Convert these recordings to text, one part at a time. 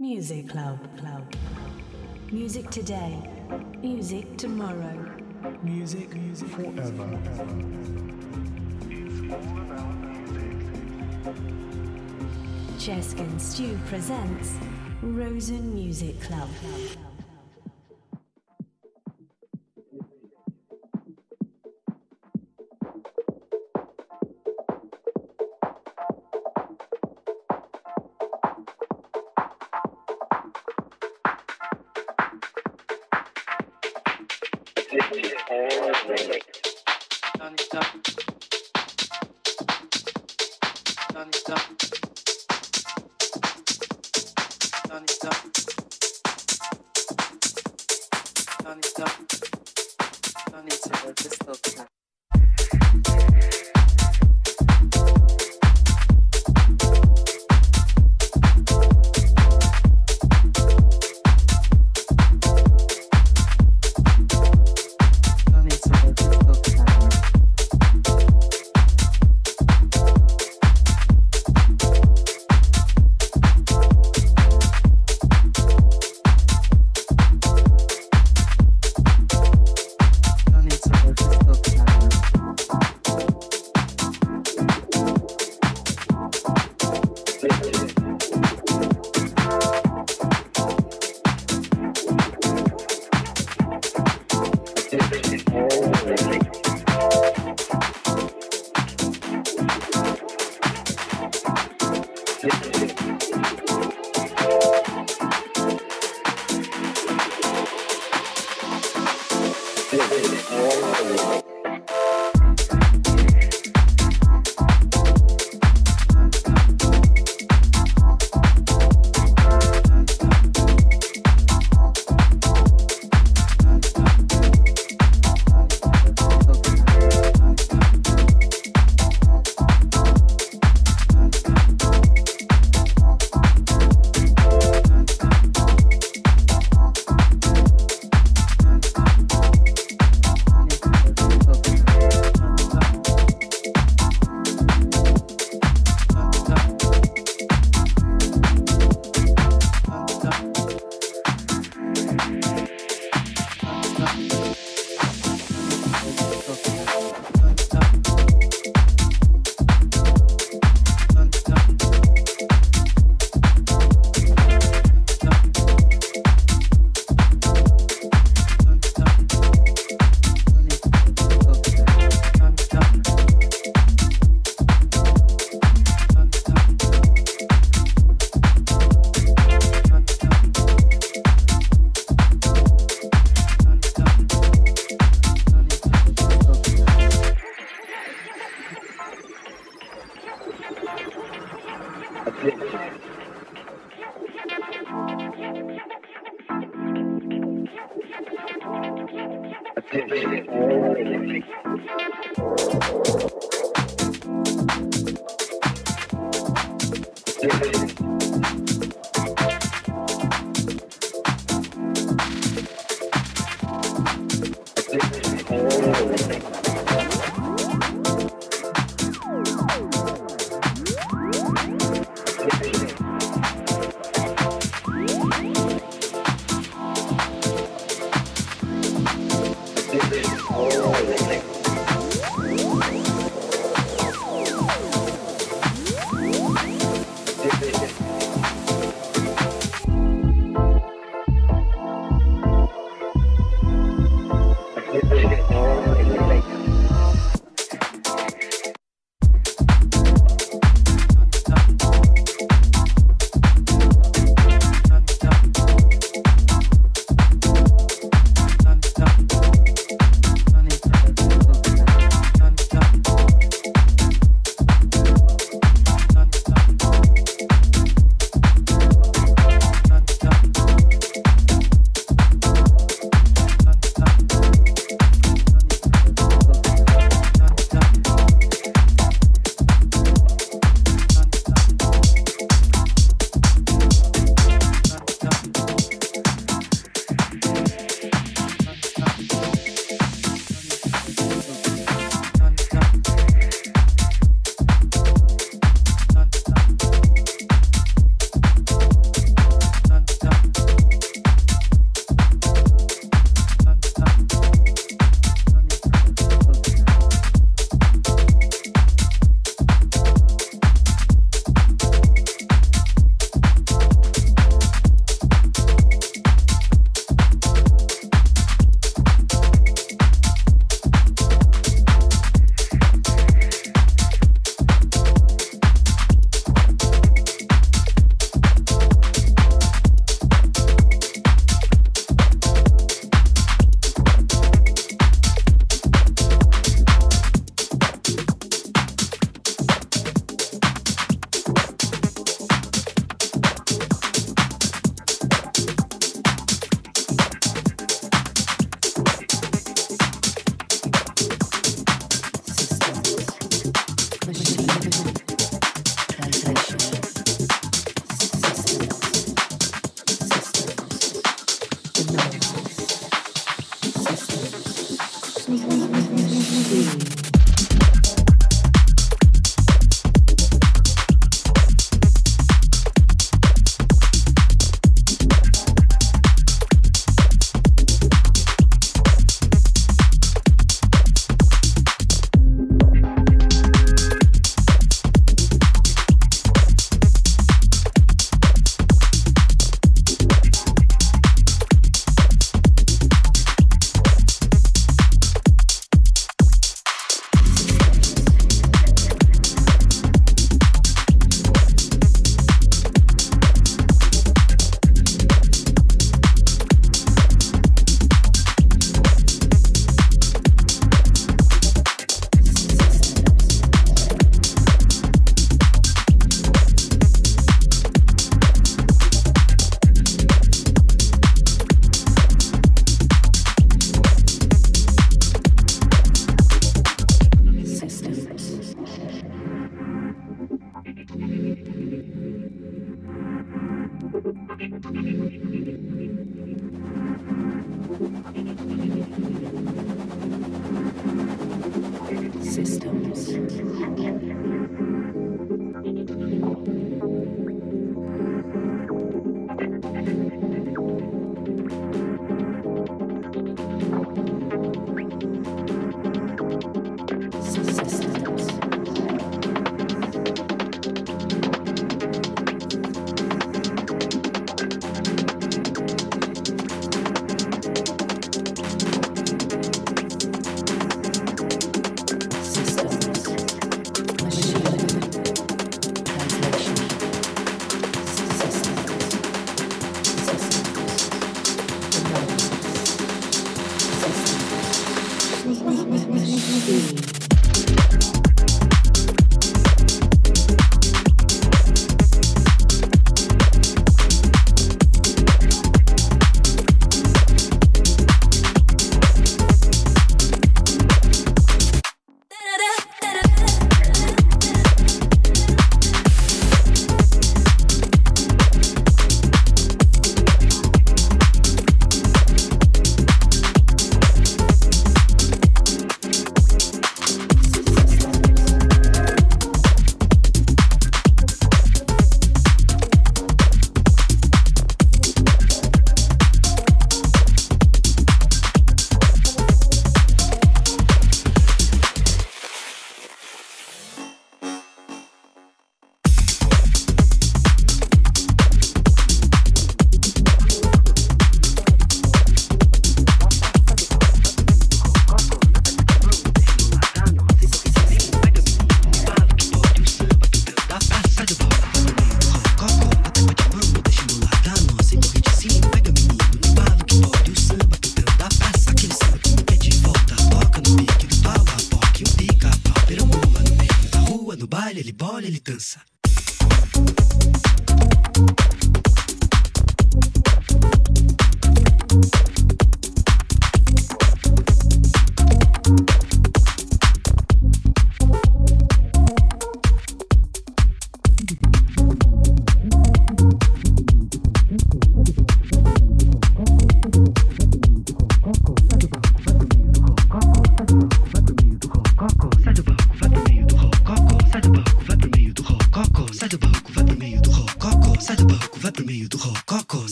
Music Club Club. Music today, music tomorrow. Music, music forever. Chesk and Stew presents Rosen Music Club.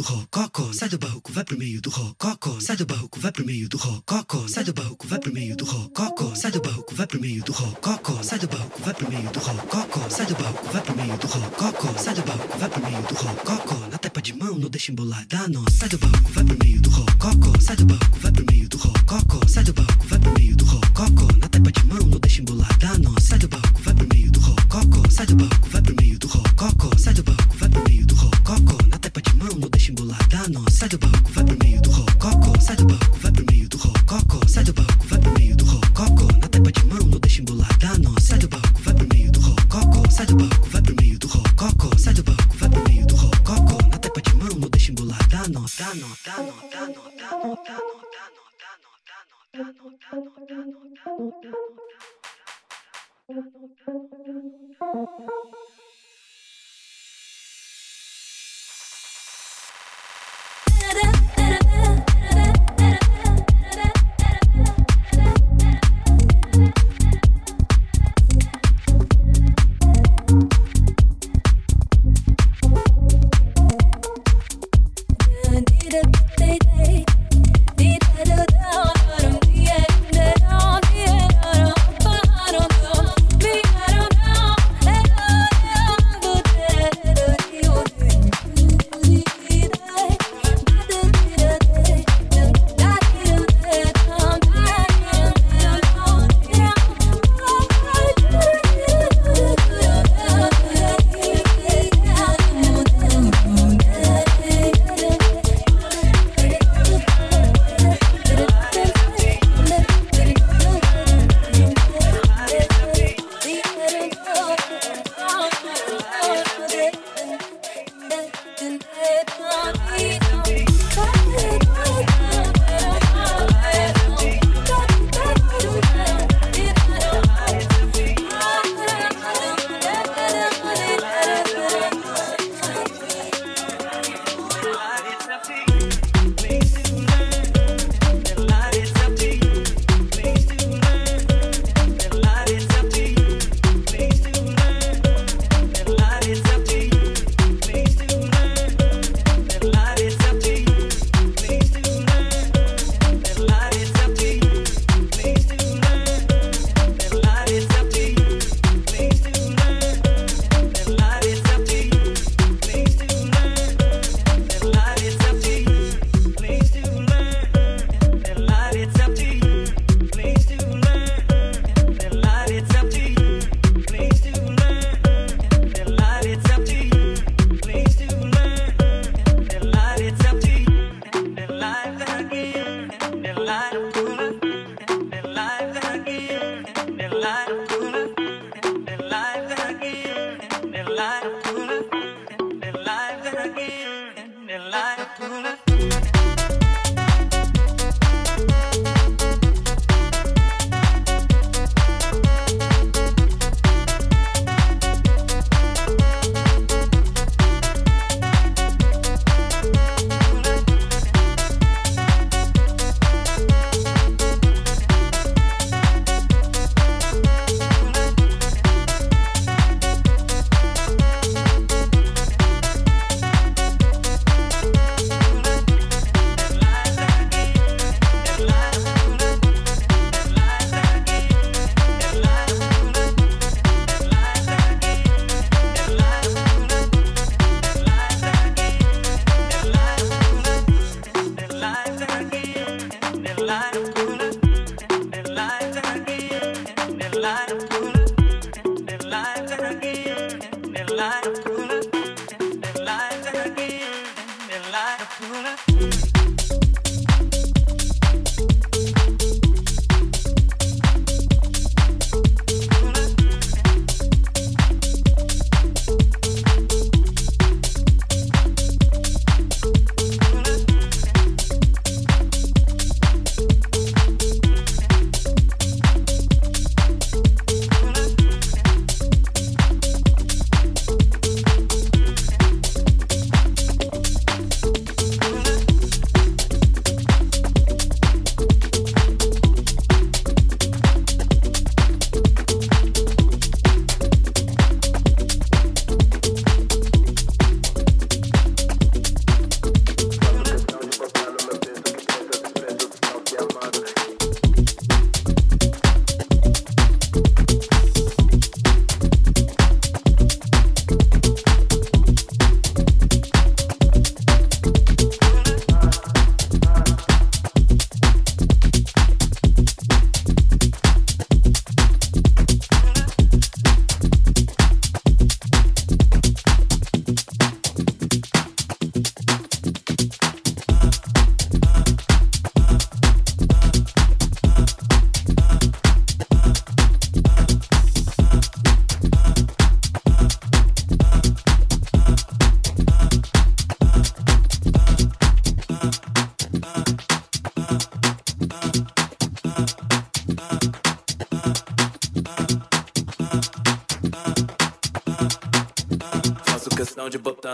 do rococó, sai do barroco, vai pro meio do rococó, sai do barroco, vai pro meio do rococó, sai do barroco, vai pro meio do rococó, sai do barroco, vai pro meio do rococó, sai do barroco, vai pro meio do rococó, sai do barroco, vai pro meio do rococó, sai do barroco, vai pro meio do rococó, na tapa de mão não deixa embolar, dá nó. sai do barroco, vai pro meio do rococó, sai do barroco, vai pro meio do rococó, sai do barroco, vai pro meio do rococó, na tapa de mão não deixa embolar, dá nó. sai do barroco, vai pro meio do rococó, sai do barroco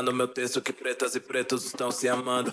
no meu texto que pretas e pretos estão se amando.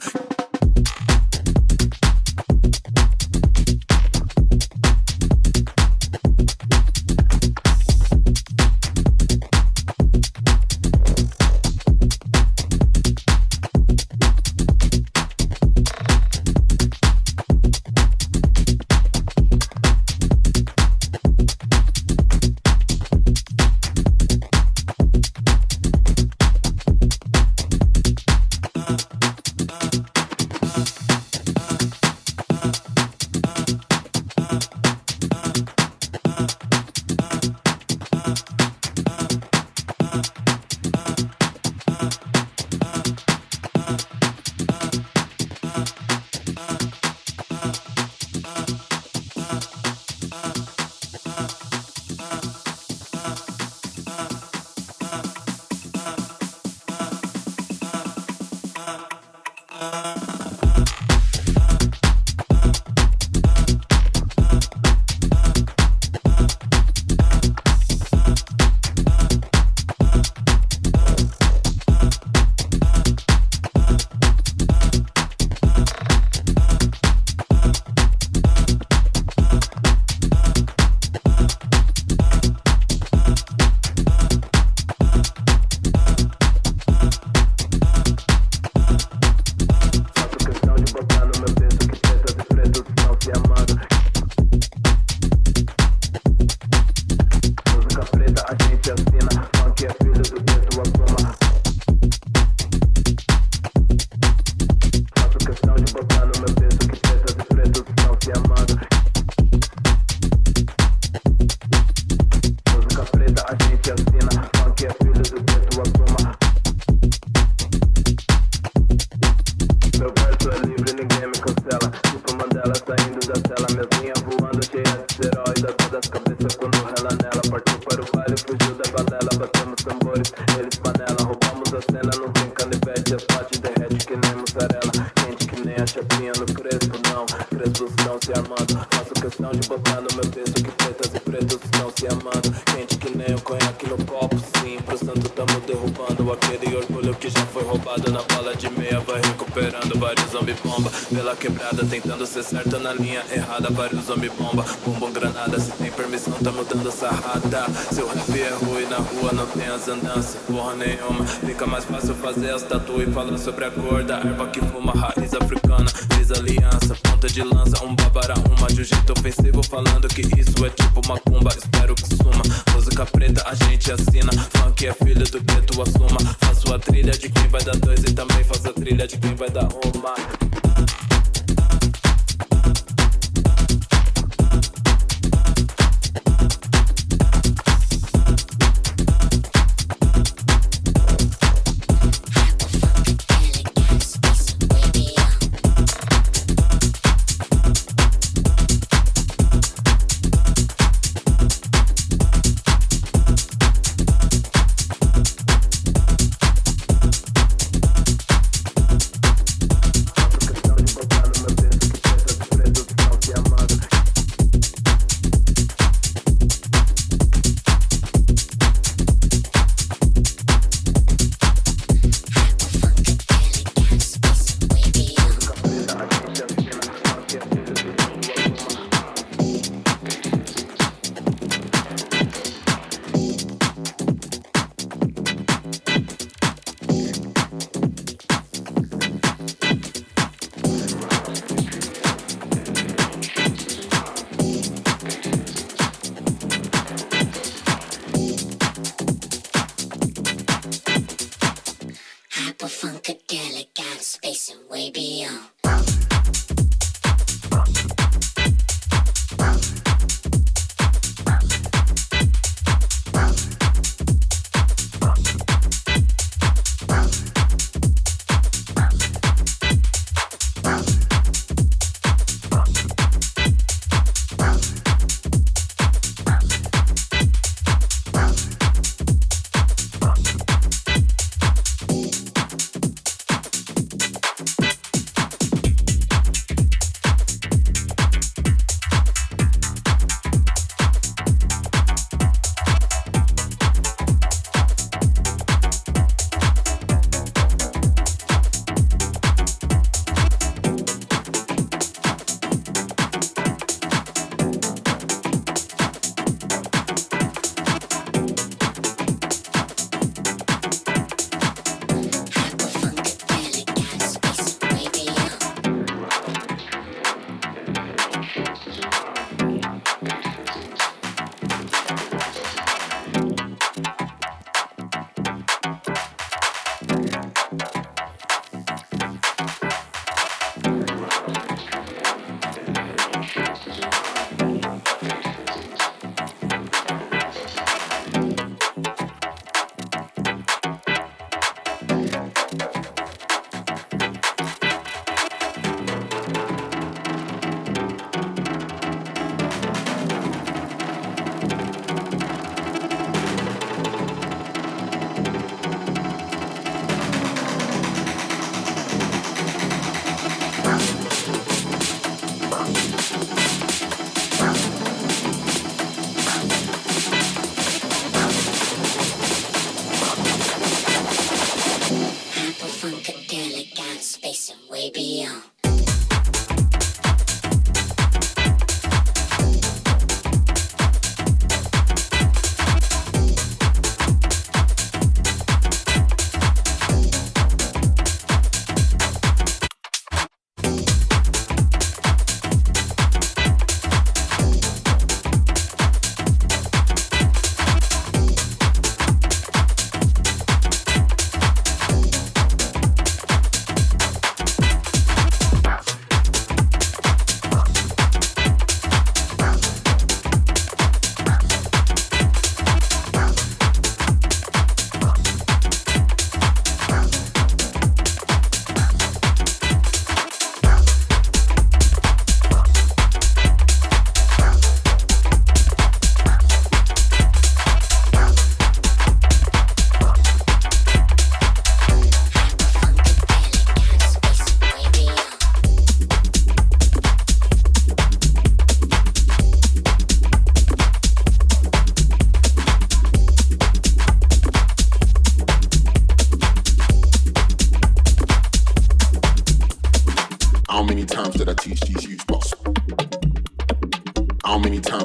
fazer as tatuas e falando sobre a cor da erva que fuma raiz.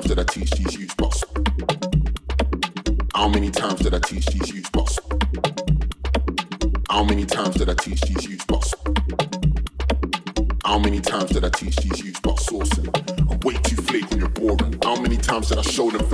Did I teach these youths boss? How many times did I teach these youths boss? How many times did I teach these youths boss? How many times did I teach these youths about sourcing? I'm way too flaky when you're boring. How many times did I show them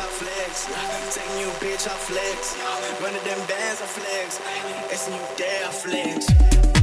I flex. Take new bitch, I flex. Running them bands, I flex. It's new day, I flex.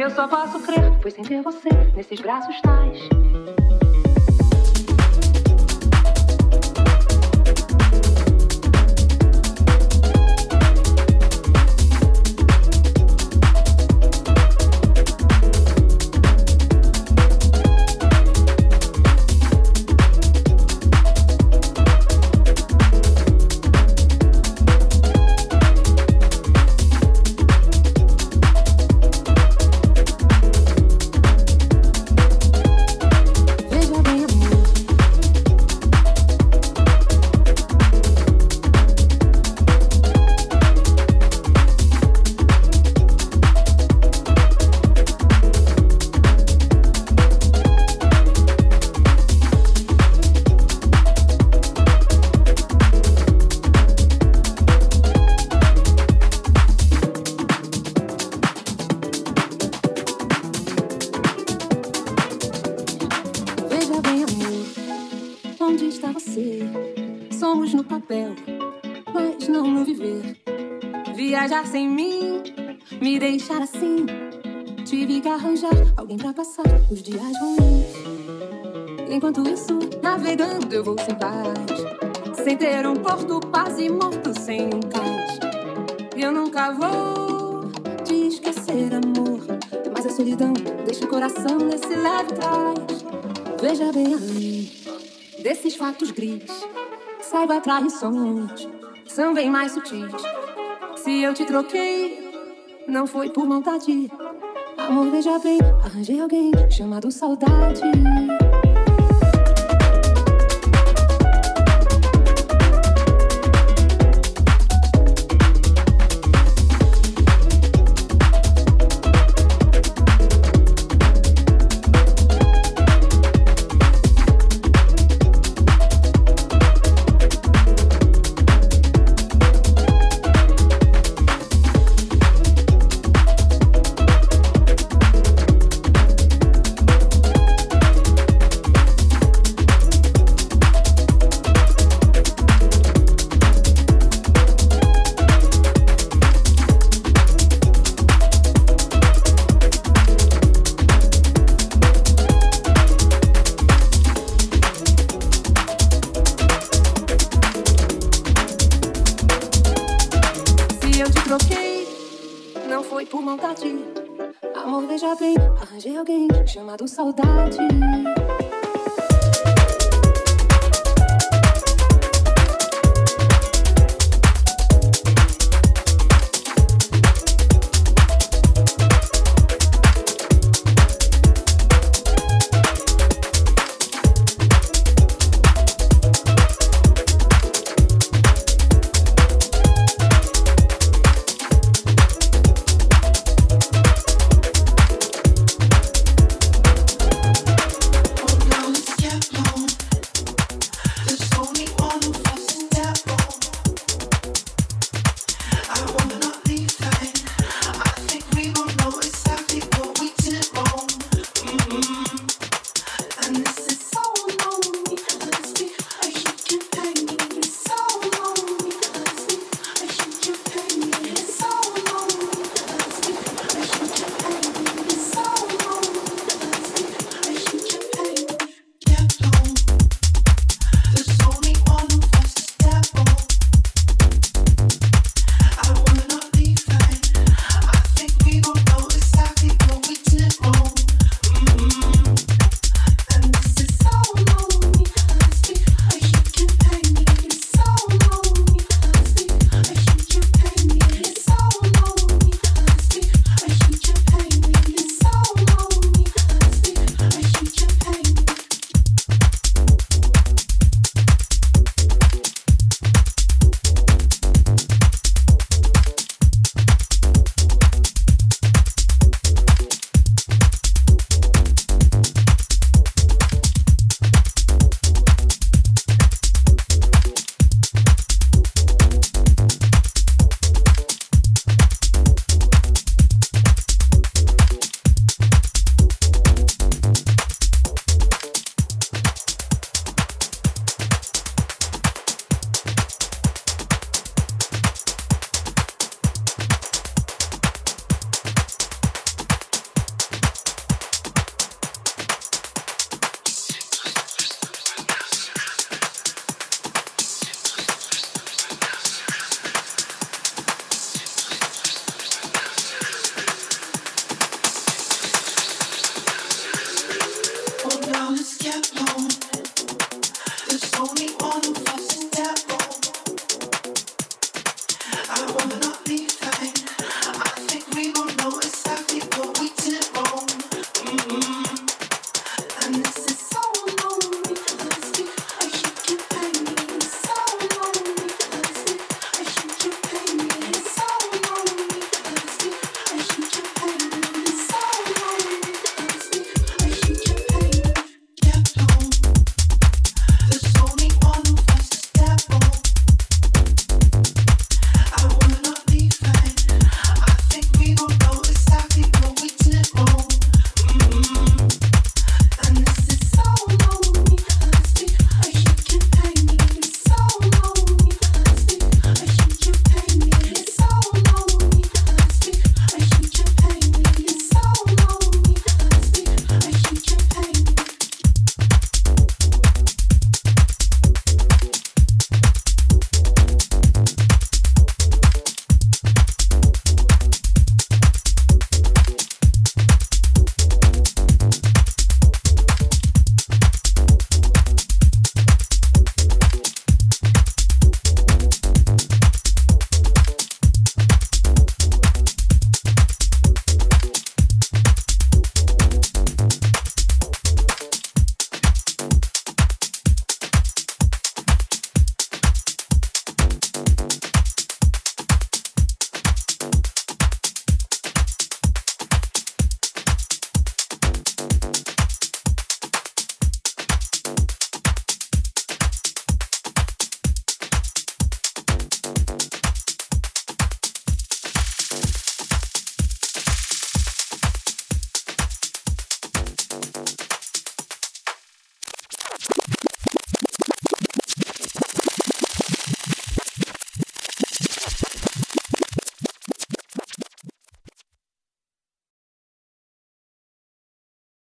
Eu só posso crer, pois sem ter você, nesses braços tais. lado eu vou sem paz. Sem ter um porto, quase morto sem um cais. Eu nunca vou te esquecer, amor. Mas a solidão deixa o coração nesse leve trás. Veja bem além desses fatos gris. Saiba traições, são bem mais sutis. Se eu te troquei, não foi por vontade. Amor, veja bem, arranjei alguém chamado saudade.